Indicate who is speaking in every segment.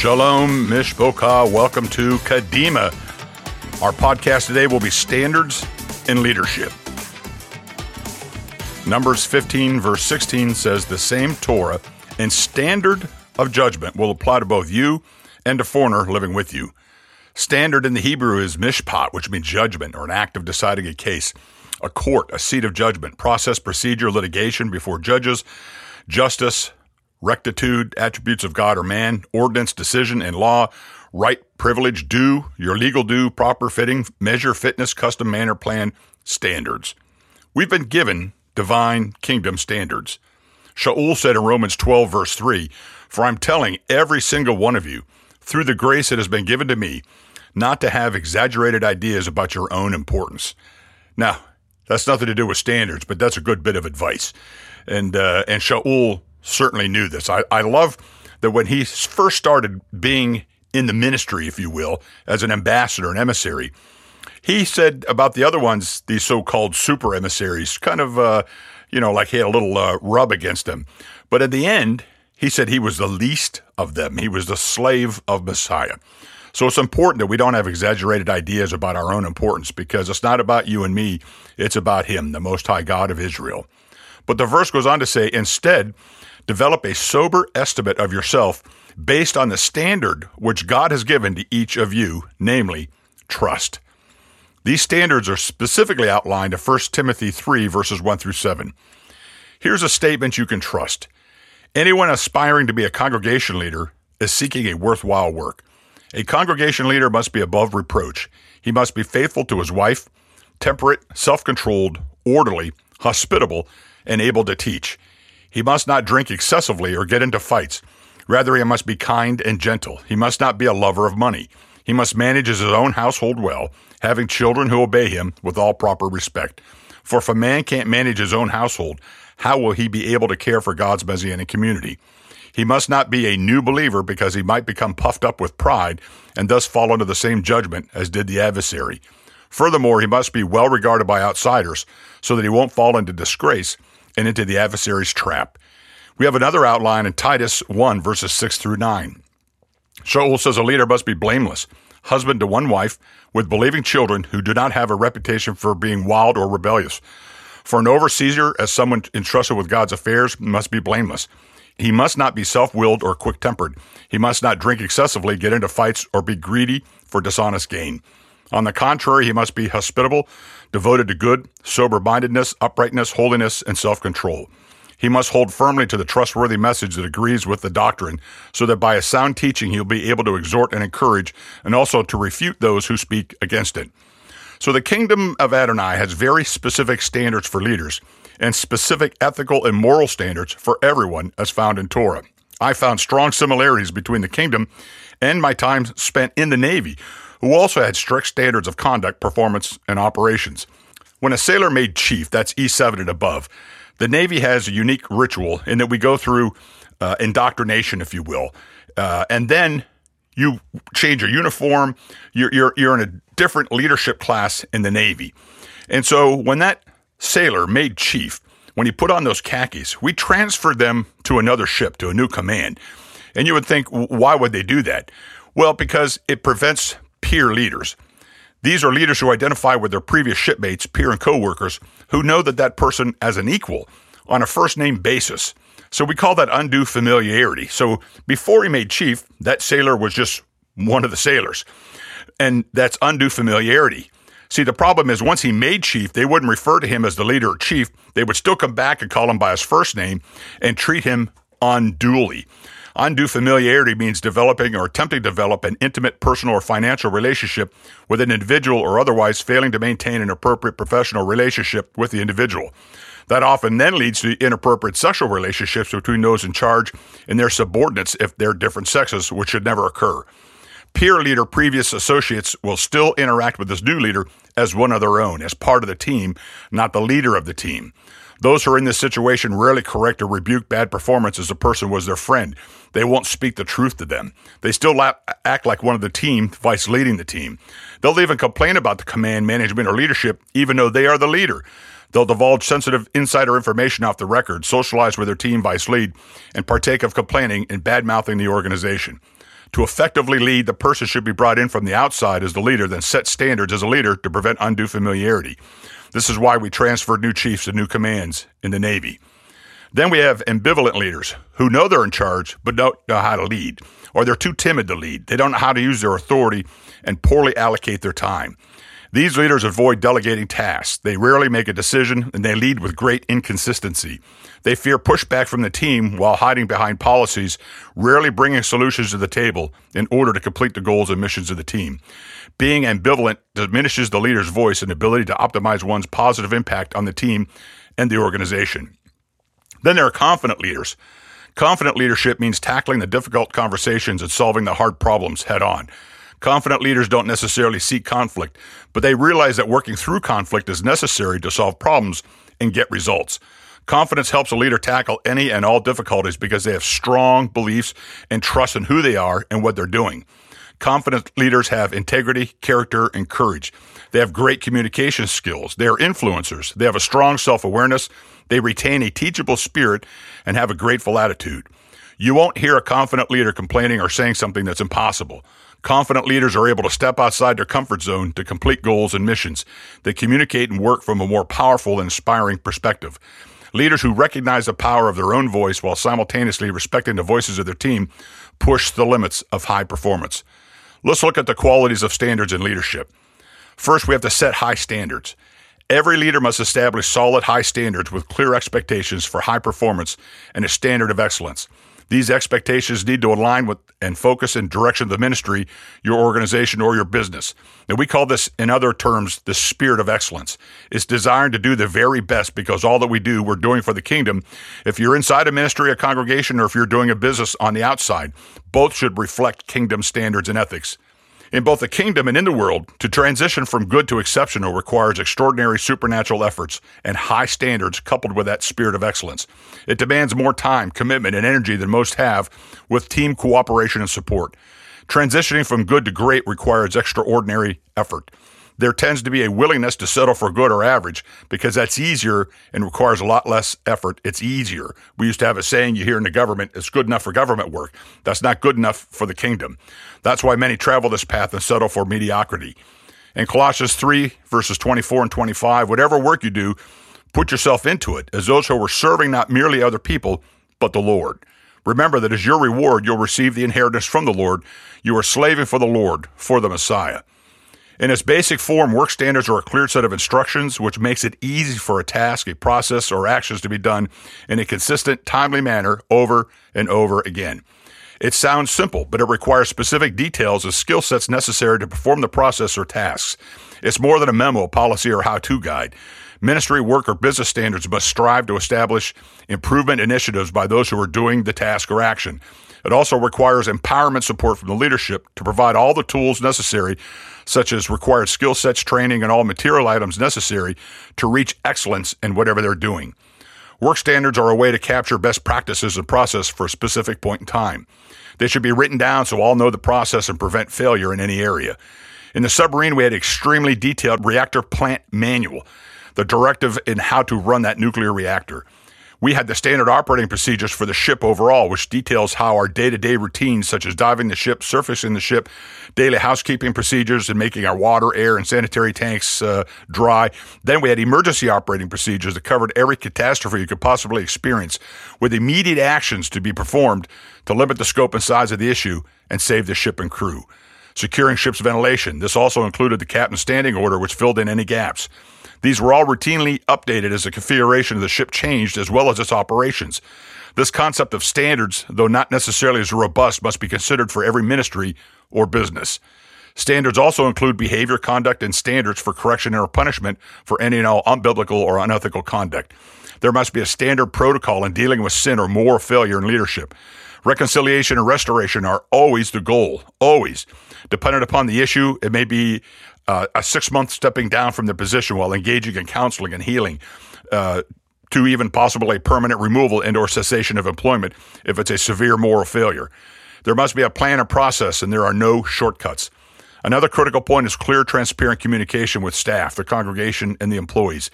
Speaker 1: Shalom, Mishpocha. Welcome to Kadima. Our podcast today will be Standards in Leadership. Numbers 15, verse 16 says, The same Torah and standard of judgment will apply to both you and a foreigner living with you. Standard in the Hebrew is mishpat, which means judgment or an act of deciding a case. A court, a seat of judgment, process, procedure, litigation before judges, justice, rectitude, attributes of God or man, ordinance, decision, and law, right, privilege, due, your legal due, proper fitting, measure, fitness, custom, manner, plan, standards. We've been given divine kingdom standards. Shaul said in Romans 12, verse 3, For I'm telling every single one of you, through the grace that has been given to me, not to have exaggerated ideas about your own importance. Now, that's nothing to do with standards, but that's a good bit of advice. And uh, and Shaul certainly knew this. I, I love that when he first started being in the ministry, if you will, as an ambassador, an emissary, he said about the other ones, these so-called super emissaries, kind of, uh, you know, like he had a little uh, rub against them. But at the end, he said he was the least of them. He was the slave of Messiah. So it's important that we don't have exaggerated ideas about our own importance because it's not about you and me. It's about him, the Most High God of Israel. But the verse goes on to say, instead, develop a sober estimate of yourself based on the standard which God has given to each of you, namely trust. These standards are specifically outlined in 1 Timothy 3, verses 1 through 7. Here's a statement you can trust Anyone aspiring to be a congregation leader is seeking a worthwhile work. A congregation leader must be above reproach. He must be faithful to his wife, temperate, self controlled, orderly, hospitable, and able to teach. He must not drink excessively or get into fights. Rather, he must be kind and gentle. He must not be a lover of money. He must manage his own household well, having children who obey him with all proper respect. For if a man can't manage his own household, how will he be able to care for God's Messianic community? He must not be a new believer because he might become puffed up with pride and thus fall into the same judgment as did the adversary. Furthermore, he must be well regarded by outsiders so that he won't fall into disgrace and into the adversary's trap. We have another outline in Titus 1, verses 6 through 9. Shaul says a leader must be blameless, husband to one wife, with believing children who do not have a reputation for being wild or rebellious. For an overseer, as someone entrusted with God's affairs, must be blameless. He must not be self willed or quick tempered. He must not drink excessively, get into fights, or be greedy for dishonest gain. On the contrary, he must be hospitable, devoted to good, sober mindedness, uprightness, holiness, and self control. He must hold firmly to the trustworthy message that agrees with the doctrine, so that by a sound teaching he'll be able to exhort and encourage, and also to refute those who speak against it. So the kingdom of Adonai has very specific standards for leaders and specific ethical and moral standards for everyone as found in Torah. I found strong similarities between the kingdom and my time spent in the Navy, who also had strict standards of conduct, performance, and operations. When a sailor made chief, that's E7 and above, the Navy has a unique ritual in that we go through uh, indoctrination, if you will, uh, and then you change your uniform. You're, you're, you're in a different leadership class in the Navy. And so when that sailor made chief, when he put on those khakis, we transferred them to another ship, to a new command. And you would think, why would they do that? Well, because it prevents peer leaders. These are leaders who identify with their previous shipmates, peer and coworkers, who know that that person as an equal on a first name basis. So we call that undue familiarity. So before he made chief, that sailor was just one of the sailors. And that's undue familiarity. See, the problem is once he made chief, they wouldn't refer to him as the leader or chief. They would still come back and call him by his first name and treat him unduly. Undue familiarity means developing or attempting to develop an intimate personal or financial relationship with an individual or otherwise failing to maintain an appropriate professional relationship with the individual. That often then leads to inappropriate sexual relationships between those in charge and their subordinates if they're different sexes, which should never occur. Peer leader, previous associates will still interact with this new leader as one of their own, as part of the team, not the leader of the team. Those who are in this situation rarely correct or rebuke bad performance as the person was their friend. They won't speak the truth to them. They still la- act like one of the team, vice leading the team. They'll even complain about the command, management, or leadership, even though they are the leader. They'll divulge sensitive insider information off the record, socialize with their team vice lead, and partake of complaining and bad mouthing the organization. To effectively lead, the person should be brought in from the outside as the leader, then set standards as a leader to prevent undue familiarity. This is why we transferred new chiefs to new commands in the Navy. Then we have ambivalent leaders who know they're in charge but don't know how to lead, or they're too timid to lead. They don't know how to use their authority and poorly allocate their time. These leaders avoid delegating tasks. They rarely make a decision and they lead with great inconsistency. They fear pushback from the team while hiding behind policies, rarely bringing solutions to the table in order to complete the goals and missions of the team. Being ambivalent diminishes the leader's voice and ability to optimize one's positive impact on the team and the organization. Then there are confident leaders. Confident leadership means tackling the difficult conversations and solving the hard problems head on. Confident leaders don't necessarily seek conflict, but they realize that working through conflict is necessary to solve problems and get results. Confidence helps a leader tackle any and all difficulties because they have strong beliefs and trust in who they are and what they're doing. Confident leaders have integrity, character, and courage. They have great communication skills. They are influencers. They have a strong self awareness. They retain a teachable spirit and have a grateful attitude. You won't hear a confident leader complaining or saying something that's impossible. Confident leaders are able to step outside their comfort zone to complete goals and missions. They communicate and work from a more powerful and inspiring perspective. Leaders who recognize the power of their own voice while simultaneously respecting the voices of their team push the limits of high performance. Let's look at the qualities of standards in leadership. First, we have to set high standards. Every leader must establish solid high standards with clear expectations for high performance and a standard of excellence. These expectations need to align with and focus in direction of the ministry, your organization, or your business. And we call this, in other terms, the spirit of excellence. It's designed to do the very best because all that we do, we're doing for the kingdom. If you're inside a ministry, a congregation, or if you're doing a business on the outside, both should reflect kingdom standards and ethics. In both the kingdom and in the world, to transition from good to exceptional requires extraordinary supernatural efforts and high standards coupled with that spirit of excellence. It demands more time, commitment, and energy than most have with team cooperation and support. Transitioning from good to great requires extraordinary effort there tends to be a willingness to settle for good or average because that's easier and requires a lot less effort. It's easier. We used to have a saying you hear in the government, it's good enough for government work. That's not good enough for the kingdom. That's why many travel this path and settle for mediocrity. In Colossians 3, verses 24 and 25, whatever work you do, put yourself into it as those who are serving not merely other people, but the Lord. Remember that as your reward, you'll receive the inheritance from the Lord. You are slaving for the Lord, for the Messiah. In its basic form, work standards are a clear set of instructions which makes it easy for a task, a process, or actions to be done in a consistent, timely manner over and over again. It sounds simple, but it requires specific details and skill sets necessary to perform the process or tasks. It's more than a memo, policy, or how to guide. Ministry, work, or business standards must strive to establish improvement initiatives by those who are doing the task or action. It also requires empowerment support from the leadership to provide all the tools necessary such as required skill sets, training, and all material items necessary to reach excellence in whatever they're doing. Work standards are a way to capture best practices and process for a specific point in time. They should be written down so all know the process and prevent failure in any area. In the submarine, we had extremely detailed reactor plant manual, the directive in how to run that nuclear reactor. We had the standard operating procedures for the ship overall, which details how our day to day routines, such as diving the ship, surfacing the ship, daily housekeeping procedures, and making our water, air, and sanitary tanks uh, dry. Then we had emergency operating procedures that covered every catastrophe you could possibly experience, with immediate actions to be performed to limit the scope and size of the issue and save the ship and crew. Securing ship's ventilation. This also included the captain's standing order, which filled in any gaps. These were all routinely updated as the configuration of the ship changed as well as its operations. This concept of standards, though not necessarily as robust, must be considered for every ministry or business. Standards also include behavior, conduct, and standards for correction or punishment for any and all unbiblical or unethical conduct. There must be a standard protocol in dealing with sin or moral failure in leadership. Reconciliation and restoration are always the goal, always. Dependent upon the issue, it may be uh, a six month stepping down from the position while engaging in counseling and healing. Uh, to even possibly a permanent removal and or cessation of employment if it's a severe moral failure. There must be a plan and process, and there are no shortcuts. Another critical point is clear, transparent communication with staff, the congregation, and the employees.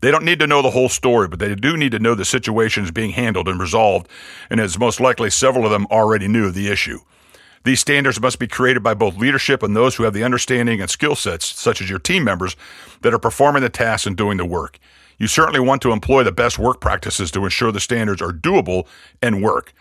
Speaker 1: They don't need to know the whole story, but they do need to know the situation is being handled and resolved, and as most likely several of them already knew the issue. These standards must be created by both leadership and those who have the understanding and skill sets, such as your team members, that are performing the tasks and doing the work. You certainly want to employ the best work practices to ensure the standards are doable and work.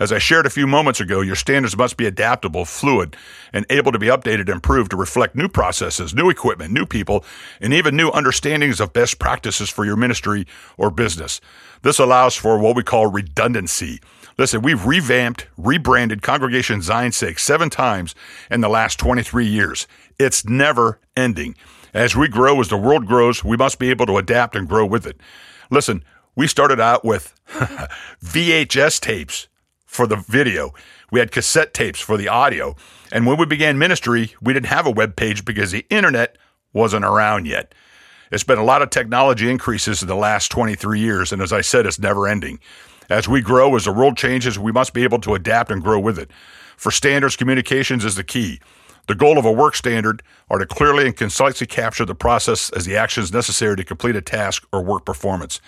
Speaker 1: As I shared a few moments ago, your standards must be adaptable, fluid, and able to be updated and improved to reflect new processes, new equipment, new people, and even new understandings of best practices for your ministry or business. This allows for what we call redundancy. Listen, we've revamped, rebranded Congregation Zion's Sake seven times in the last 23 years. It's never ending. As we grow, as the world grows, we must be able to adapt and grow with it. Listen, we started out with VHS tapes for the video. We had cassette tapes for the audio. And when we began ministry, we didn't have a web page because the internet wasn't around yet. It's been a lot of technology increases in the last 23 years, and as I said, it's never ending. As we grow, as the world changes, we must be able to adapt and grow with it. For standards, communications is the key. The goal of a work standard are to clearly and concisely capture the process as the actions necessary to complete a task or work performance.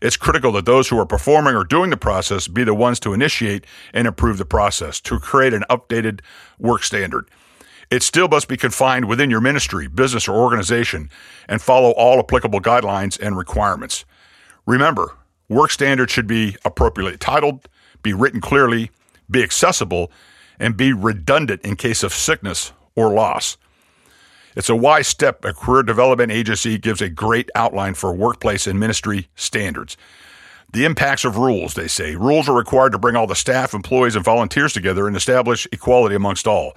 Speaker 1: It's critical that those who are performing or doing the process be the ones to initiate and improve the process, to create an updated work standard. It still must be confined within your ministry, business, or organization and follow all applicable guidelines and requirements. Remember, work standards should be appropriately titled, be written clearly, be accessible, and be redundant in case of sickness or loss. It's a wise step. A career development agency gives a great outline for workplace and ministry standards. The impacts of rules, they say. Rules are required to bring all the staff, employees, and volunteers together and establish equality amongst all.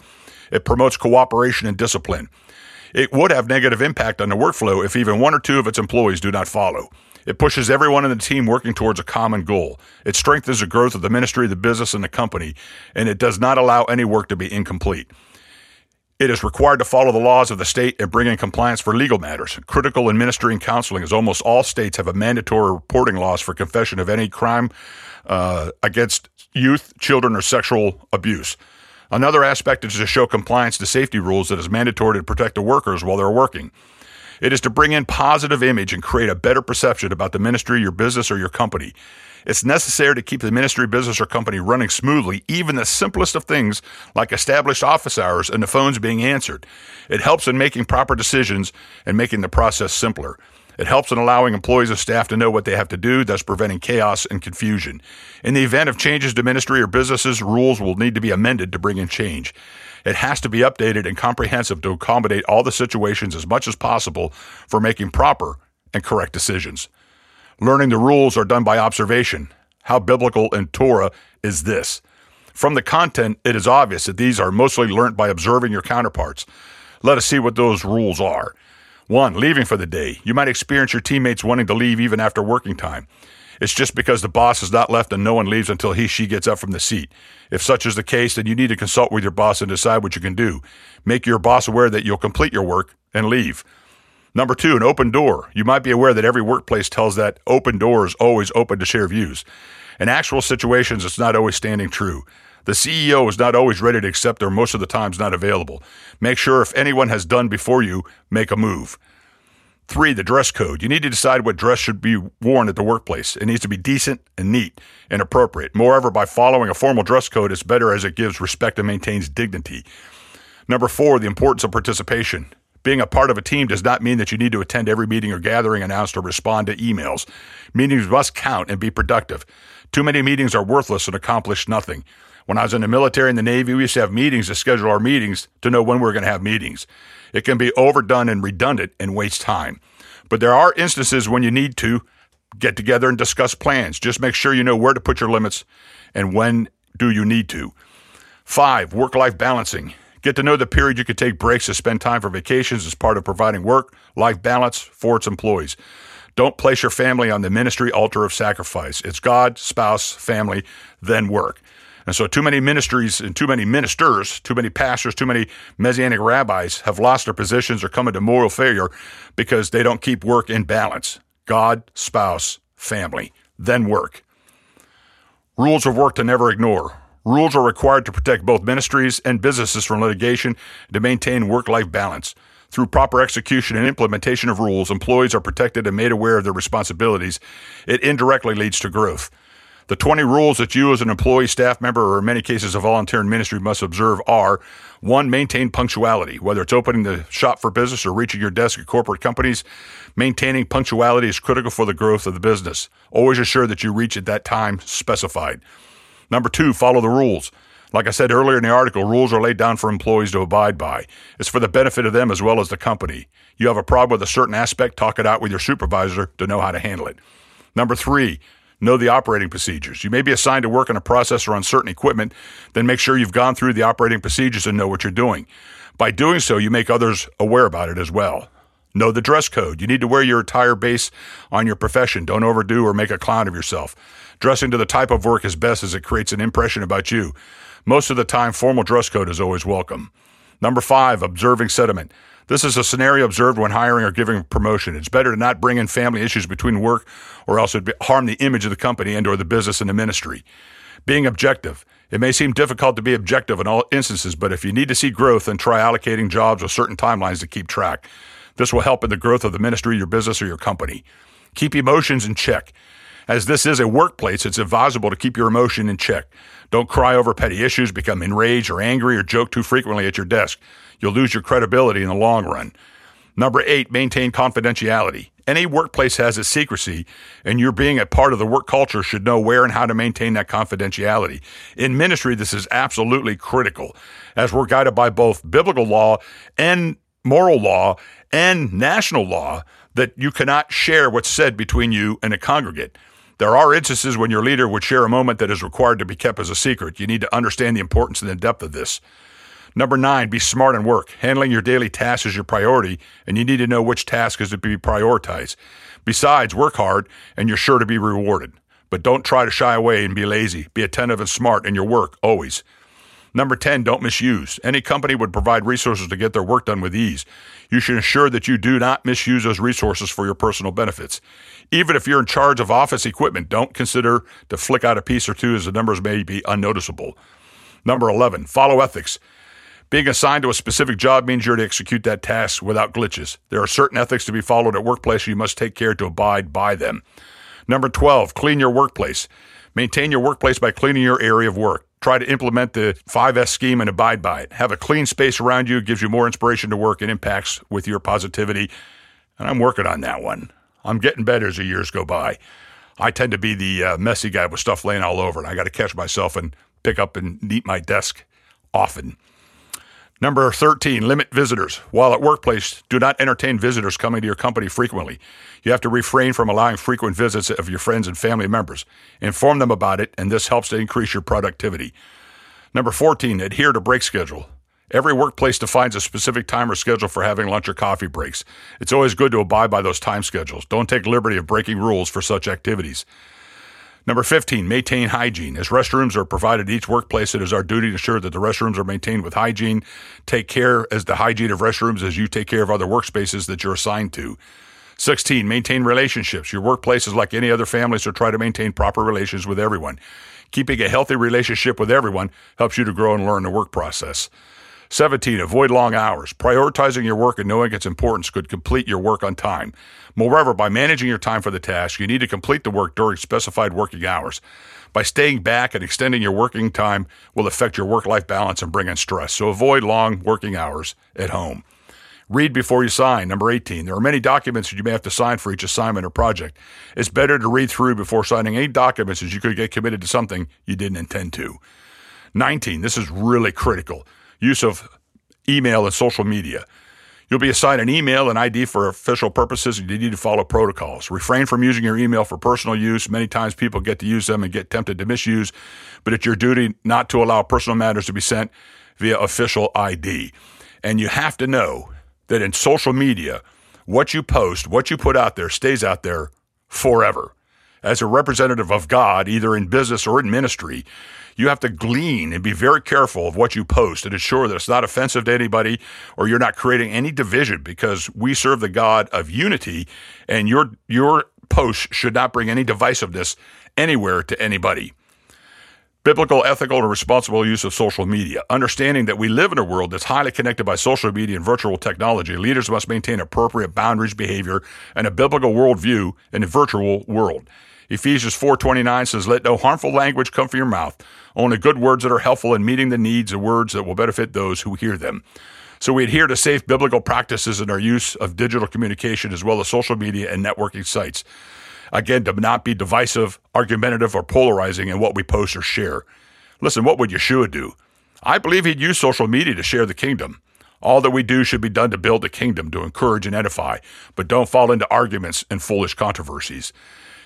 Speaker 1: It promotes cooperation and discipline. It would have negative impact on the workflow if even one or two of its employees do not follow. It pushes everyone in the team working towards a common goal. It strengthens the growth of the ministry, the business, and the company, and it does not allow any work to be incomplete. It is required to follow the laws of the state and bring in compliance for legal matters. Critical in ministry and counseling, as almost all states have a mandatory reporting laws for confession of any crime uh, against youth, children, or sexual abuse. Another aspect is to show compliance to safety rules that is mandatory to protect the workers while they're working. It is to bring in positive image and create a better perception about the ministry, your business, or your company. It's necessary to keep the ministry, business, or company running smoothly, even the simplest of things like established office hours and the phones being answered. It helps in making proper decisions and making the process simpler. It helps in allowing employees and staff to know what they have to do, thus preventing chaos and confusion. In the event of changes to ministry or businesses, rules will need to be amended to bring in change. It has to be updated and comprehensive to accommodate all the situations as much as possible for making proper and correct decisions. Learning the rules are done by observation. How biblical and Torah is this? From the content, it is obvious that these are mostly learnt by observing your counterparts. Let us see what those rules are. One, leaving for the day. You might experience your teammates wanting to leave even after working time. It's just because the boss has not left and no one leaves until he, she gets up from the seat. If such is the case, then you need to consult with your boss and decide what you can do. Make your boss aware that you'll complete your work and leave. Number two, an open door. You might be aware that every workplace tells that open door is always open to share views. In actual situations, it's not always standing true. The CEO is not always ready to accept or most of the times not available. Make sure if anyone has done before you, make a move. Three, the dress code. You need to decide what dress should be worn at the workplace. It needs to be decent and neat and appropriate. Moreover, by following a formal dress code, it's better as it gives respect and maintains dignity. Number four, the importance of participation. Being a part of a team does not mean that you need to attend every meeting or gathering announced or respond to emails. Meetings must count and be productive. Too many meetings are worthless and accomplish nothing. When I was in the military and the Navy, we used to have meetings to schedule our meetings to know when we are going to have meetings. It can be overdone and redundant and waste time. But there are instances when you need to get together and discuss plans. Just make sure you know where to put your limits and when do you need to. Five, work life balancing. Get to know the period you can take breaks to spend time for vacations as part of providing work life balance for its employees. Don't place your family on the ministry altar of sacrifice. It's God, spouse, family, then work. And so, too many ministries and too many ministers, too many pastors, too many messianic rabbis have lost their positions or come into moral failure because they don't keep work in balance. God, spouse, family, then work. Rules of work to never ignore. Rules are required to protect both ministries and businesses from litigation to maintain work life balance. Through proper execution and implementation of rules, employees are protected and made aware of their responsibilities. It indirectly leads to growth. The 20 rules that you as an employee, staff member, or in many cases a volunteer in ministry must observe are one, maintain punctuality. Whether it's opening the shop for business or reaching your desk at corporate companies, maintaining punctuality is critical for the growth of the business. Always assure that you reach at that time specified. Number two, follow the rules. Like I said earlier in the article, rules are laid down for employees to abide by. It's for the benefit of them as well as the company. You have a problem with a certain aspect, talk it out with your supervisor to know how to handle it. Number three, know the operating procedures. You may be assigned to work on a process or on certain equipment, then make sure you've gone through the operating procedures and know what you're doing. By doing so, you make others aware about it as well. Know the dress code. You need to wear your attire based on your profession. Don't overdo or make a clown of yourself. Dressing to the type of work is best as it creates an impression about you. Most of the time, formal dress code is always welcome. Number five, observing sentiment. This is a scenario observed when hiring or giving promotion. It's better to not bring in family issues between work or else it would harm the image of the company and or the business and the ministry. Being objective. It may seem difficult to be objective in all instances, but if you need to see growth, then try allocating jobs with certain timelines to keep track. This will help in the growth of the ministry, your business, or your company. Keep emotions in check. As this is a workplace, it's advisable to keep your emotion in check. Don't cry over petty issues, become enraged or angry, or joke too frequently at your desk. You'll lose your credibility in the long run. Number eight, maintain confidentiality. Any workplace has its secrecy, and you're being a part of the work culture should know where and how to maintain that confidentiality. In ministry, this is absolutely critical, as we're guided by both biblical law and moral law and national law that you cannot share what's said between you and a congregate. There are instances when your leader would share a moment that is required to be kept as a secret. You need to understand the importance and the depth of this. Number nine, be smart and work. Handling your daily tasks is your priority, and you need to know which task is to be prioritized. Besides, work hard, and you're sure to be rewarded. But don't try to shy away and be lazy. Be attentive and smart in your work, always. Number 10, don't misuse. Any company would provide resources to get their work done with ease. You should ensure that you do not misuse those resources for your personal benefits. Even if you're in charge of office equipment, don't consider to flick out a piece or two as the numbers may be unnoticeable. Number 11, follow ethics. Being assigned to a specific job means you're to execute that task without glitches. There are certain ethics to be followed at workplace. You must take care to abide by them. Number 12, clean your workplace. Maintain your workplace by cleaning your area of work. Try to implement the 5S scheme and abide by it. Have a clean space around you, gives you more inspiration to work and impacts with your positivity. And I'm working on that one. I'm getting better as the years go by. I tend to be the uh, messy guy with stuff laying all over, and I got to catch myself and pick up and neat my desk often. Number 13, limit visitors. While at workplace, do not entertain visitors coming to your company frequently. You have to refrain from allowing frequent visits of your friends and family members. Inform them about it, and this helps to increase your productivity. Number 14, adhere to break schedule. Every workplace defines a specific time or schedule for having lunch or coffee breaks. It's always good to abide by those time schedules. Don't take liberty of breaking rules for such activities. Number 15, maintain hygiene. As restrooms are provided each workplace, it is our duty to ensure that the restrooms are maintained with hygiene. Take care as the hygiene of restrooms as you take care of other workspaces that you're assigned to. 16, maintain relationships. Your workplace is like any other family, so try to maintain proper relations with everyone. Keeping a healthy relationship with everyone helps you to grow and learn the work process. 17. Avoid long hours. Prioritizing your work and knowing its importance could complete your work on time. Moreover, by managing your time for the task, you need to complete the work during specified working hours. By staying back and extending your working time will affect your work life balance and bring in stress. So avoid long working hours at home. Read before you sign. Number 18. There are many documents that you may have to sign for each assignment or project. It's better to read through before signing any documents as you could get committed to something you didn't intend to. 19. This is really critical use of email and social media. You'll be assigned an email and ID for official purposes, and you need to follow protocols. Refrain from using your email for personal use. Many times people get to use them and get tempted to misuse, but it's your duty not to allow personal matters to be sent via official ID. And you have to know that in social media, what you post, what you put out there stays out there forever. As a representative of God, either in business or in ministry, you have to glean and be very careful of what you post and ensure that it's not offensive to anybody or you're not creating any division because we serve the God of unity and your your post should not bring any divisiveness anywhere to anybody. Biblical, ethical, and responsible use of social media. Understanding that we live in a world that's highly connected by social media and virtual technology, leaders must maintain appropriate boundaries, behavior, and a biblical worldview in a virtual world. Ephesians 4:29 says, "Let no harmful language come from your mouth, only good words that are helpful in meeting the needs and words that will benefit those who hear them." So we adhere to safe biblical practices in our use of digital communication as well as social media and networking sites. Again, to not be divisive, argumentative, or polarizing in what we post or share. Listen, what would Yeshua do? I believe he'd use social media to share the kingdom. All that we do should be done to build the kingdom, to encourage and edify, but don't fall into arguments and foolish controversies.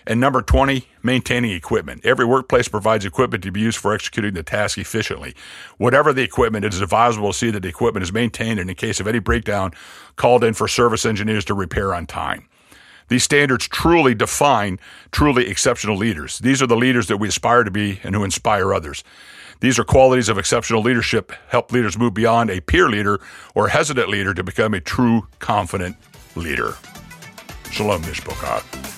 Speaker 1: And number 20, maintaining equipment. Every workplace provides equipment to be used for executing the task efficiently. Whatever the equipment, it is advisable to see that the equipment is maintained and in case of any breakdown, called in for service engineers to repair on time. These standards truly define truly exceptional leaders. These are the leaders that we aspire to be and who inspire others. These are qualities of exceptional leadership, help leaders move beyond a peer leader or hesitant leader to become a true, confident leader. Shalom, Mishpocha.